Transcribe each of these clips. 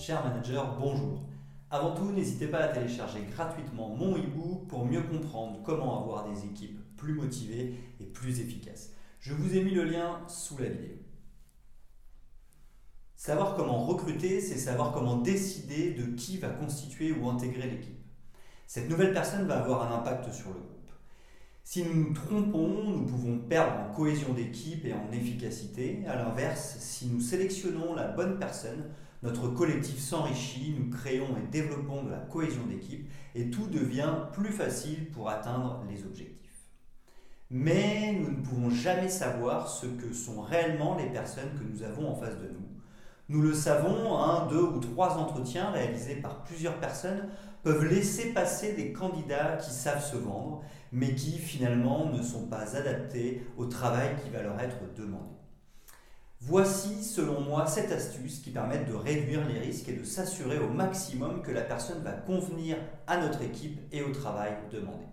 Cher manager, bonjour. Avant tout, n'hésitez pas à télécharger gratuitement mon e-book pour mieux comprendre comment avoir des équipes plus motivées et plus efficaces. Je vous ai mis le lien sous la vidéo. Savoir comment recruter, c'est savoir comment décider de qui va constituer ou intégrer l'équipe. Cette nouvelle personne va avoir un impact sur le groupe. Si nous nous trompons, nous pouvons perdre en cohésion d'équipe et en efficacité. A l'inverse, si nous sélectionnons la bonne personne, notre collectif s'enrichit, nous créons et développons de la cohésion d'équipe et tout devient plus facile pour atteindre les objectifs. Mais nous ne pouvons jamais savoir ce que sont réellement les personnes que nous avons en face de nous. Nous le savons, un, deux ou trois entretiens réalisés par plusieurs personnes peuvent laisser passer des candidats qui savent se vendre, mais qui finalement ne sont pas adaptés au travail qui va leur être demandé. Voici, selon moi, cette astuce qui permet de réduire les risques et de s'assurer au maximum que la personne va convenir à notre équipe et au travail demandé.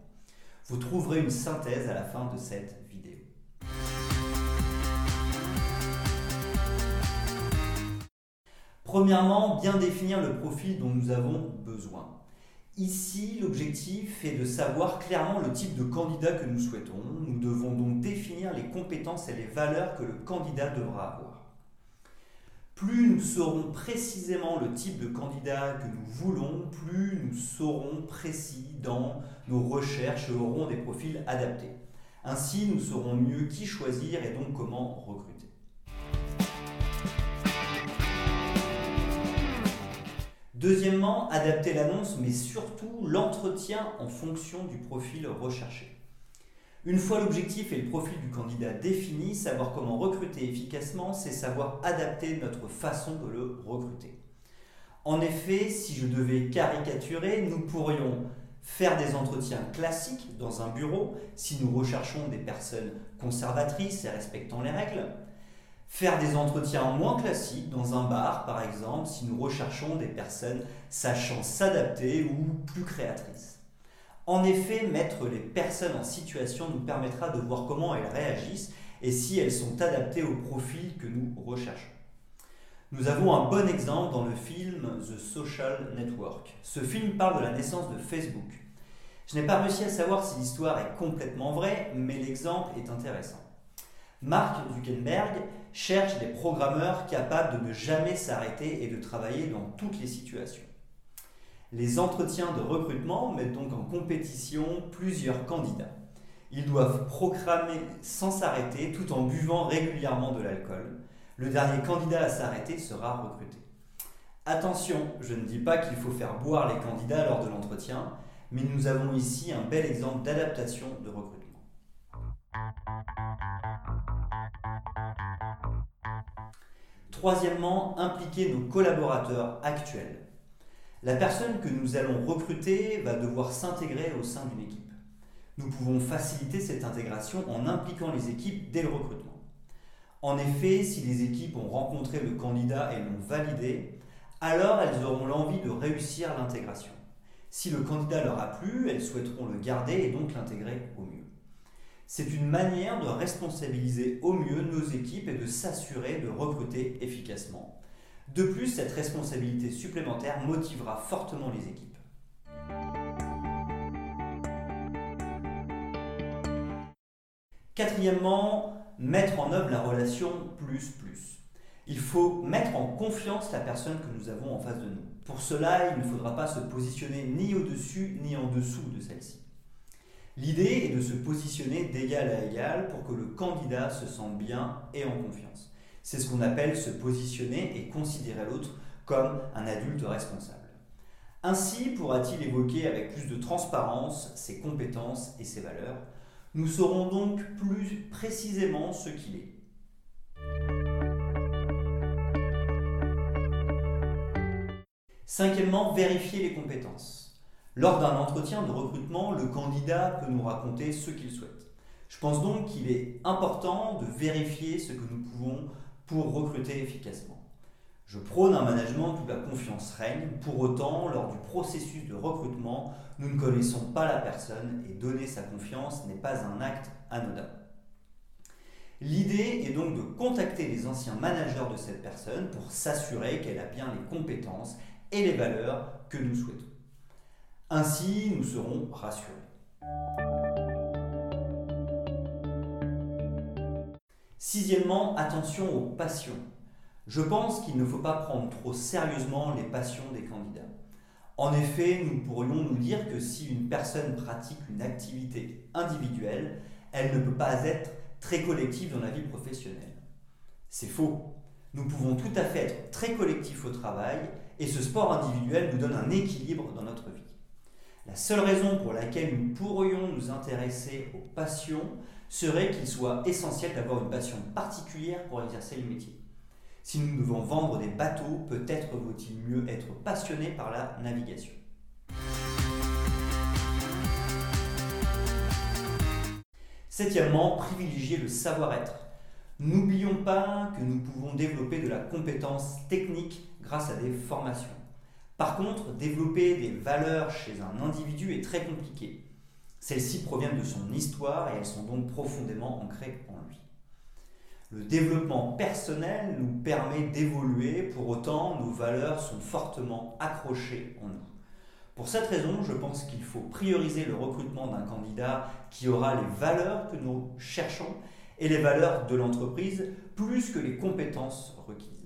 Vous trouverez une synthèse à la fin de cette vidéo. Premièrement, bien définir le profil dont nous avons besoin. Ici, l'objectif est de savoir clairement le type de candidat que nous souhaitons. Nous devons donc définir les compétences et les valeurs que le candidat devra avoir. Plus nous saurons précisément le type de candidat que nous voulons, plus nous serons précis dans nos recherches et aurons des profils adaptés. Ainsi, nous saurons mieux qui choisir et donc comment recruter. Deuxièmement, adapter l'annonce, mais surtout l'entretien en fonction du profil recherché. Une fois l'objectif et le profil du candidat définis, savoir comment recruter efficacement, c'est savoir adapter notre façon de le recruter. En effet, si je devais caricaturer, nous pourrions faire des entretiens classiques dans un bureau si nous recherchons des personnes conservatrices et respectant les règles, Faire des entretiens moins classiques dans un bar, par exemple, si nous recherchons des personnes sachant s'adapter ou plus créatrices. En effet, mettre les personnes en situation nous permettra de voir comment elles réagissent et si elles sont adaptées au profil que nous recherchons. Nous avons un bon exemple dans le film The Social Network. Ce film parle de la naissance de Facebook. Je n'ai pas réussi à savoir si l'histoire est complètement vraie, mais l'exemple est intéressant. Mark Zuckerberg cherche des programmeurs capables de ne jamais s'arrêter et de travailler dans toutes les situations. Les entretiens de recrutement mettent donc en compétition plusieurs candidats. Ils doivent programmer sans s'arrêter tout en buvant régulièrement de l'alcool. Le dernier candidat à s'arrêter sera recruté. Attention, je ne dis pas qu'il faut faire boire les candidats lors de l'entretien, mais nous avons ici un bel exemple d'adaptation de recrutement. Troisièmement, impliquer nos collaborateurs actuels. La personne que nous allons recruter va devoir s'intégrer au sein d'une équipe. Nous pouvons faciliter cette intégration en impliquant les équipes dès le recrutement. En effet, si les équipes ont rencontré le candidat et l'ont validé, alors elles auront l'envie de réussir l'intégration. Si le candidat leur a plu, elles souhaiteront le garder et donc l'intégrer au mieux. C'est une manière de responsabiliser au mieux nos équipes et de s'assurer de recruter efficacement. De plus, cette responsabilité supplémentaire motivera fortement les équipes. Quatrièmement, mettre en œuvre la relation plus-plus. Il faut mettre en confiance la personne que nous avons en face de nous. Pour cela, il ne faudra pas se positionner ni au-dessus ni en dessous de celle-ci. L'idée est de se positionner d'égal à égal pour que le candidat se sente bien et en confiance. C'est ce qu'on appelle se positionner et considérer l'autre comme un adulte responsable. Ainsi pourra-t-il évoquer avec plus de transparence ses compétences et ses valeurs. Nous saurons donc plus précisément ce qu'il est. Cinquièmement, vérifier les compétences. Lors d'un entretien de recrutement, le candidat peut nous raconter ce qu'il souhaite. Je pense donc qu'il est important de vérifier ce que nous pouvons pour recruter efficacement. Je prône un management où la confiance règne. Pour autant, lors du processus de recrutement, nous ne connaissons pas la personne et donner sa confiance n'est pas un acte anodin. L'idée est donc de contacter les anciens managers de cette personne pour s'assurer qu'elle a bien les compétences et les valeurs que nous souhaitons. Ainsi, nous serons rassurés. Sixièmement, attention aux passions. Je pense qu'il ne faut pas prendre trop sérieusement les passions des candidats. En effet, nous pourrions nous dire que si une personne pratique une activité individuelle, elle ne peut pas être très collective dans la vie professionnelle. C'est faux. Nous pouvons tout à fait être très collectifs au travail et ce sport individuel nous donne un équilibre dans notre vie. La seule raison pour laquelle nous pourrions nous intéresser aux passions serait qu'il soit essentiel d'avoir une passion particulière pour exercer le métier. Si nous devons vendre des bateaux, peut-être vaut-il mieux être passionné par la navigation. Septièmement, privilégier le savoir-être. N'oublions pas que nous pouvons développer de la compétence technique grâce à des formations. Par contre, développer des valeurs chez un individu est très compliqué. Celles-ci proviennent de son histoire et elles sont donc profondément ancrées en lui. Le développement personnel nous permet d'évoluer, pour autant nos valeurs sont fortement accrochées en nous. Pour cette raison, je pense qu'il faut prioriser le recrutement d'un candidat qui aura les valeurs que nous cherchons et les valeurs de l'entreprise plus que les compétences requises.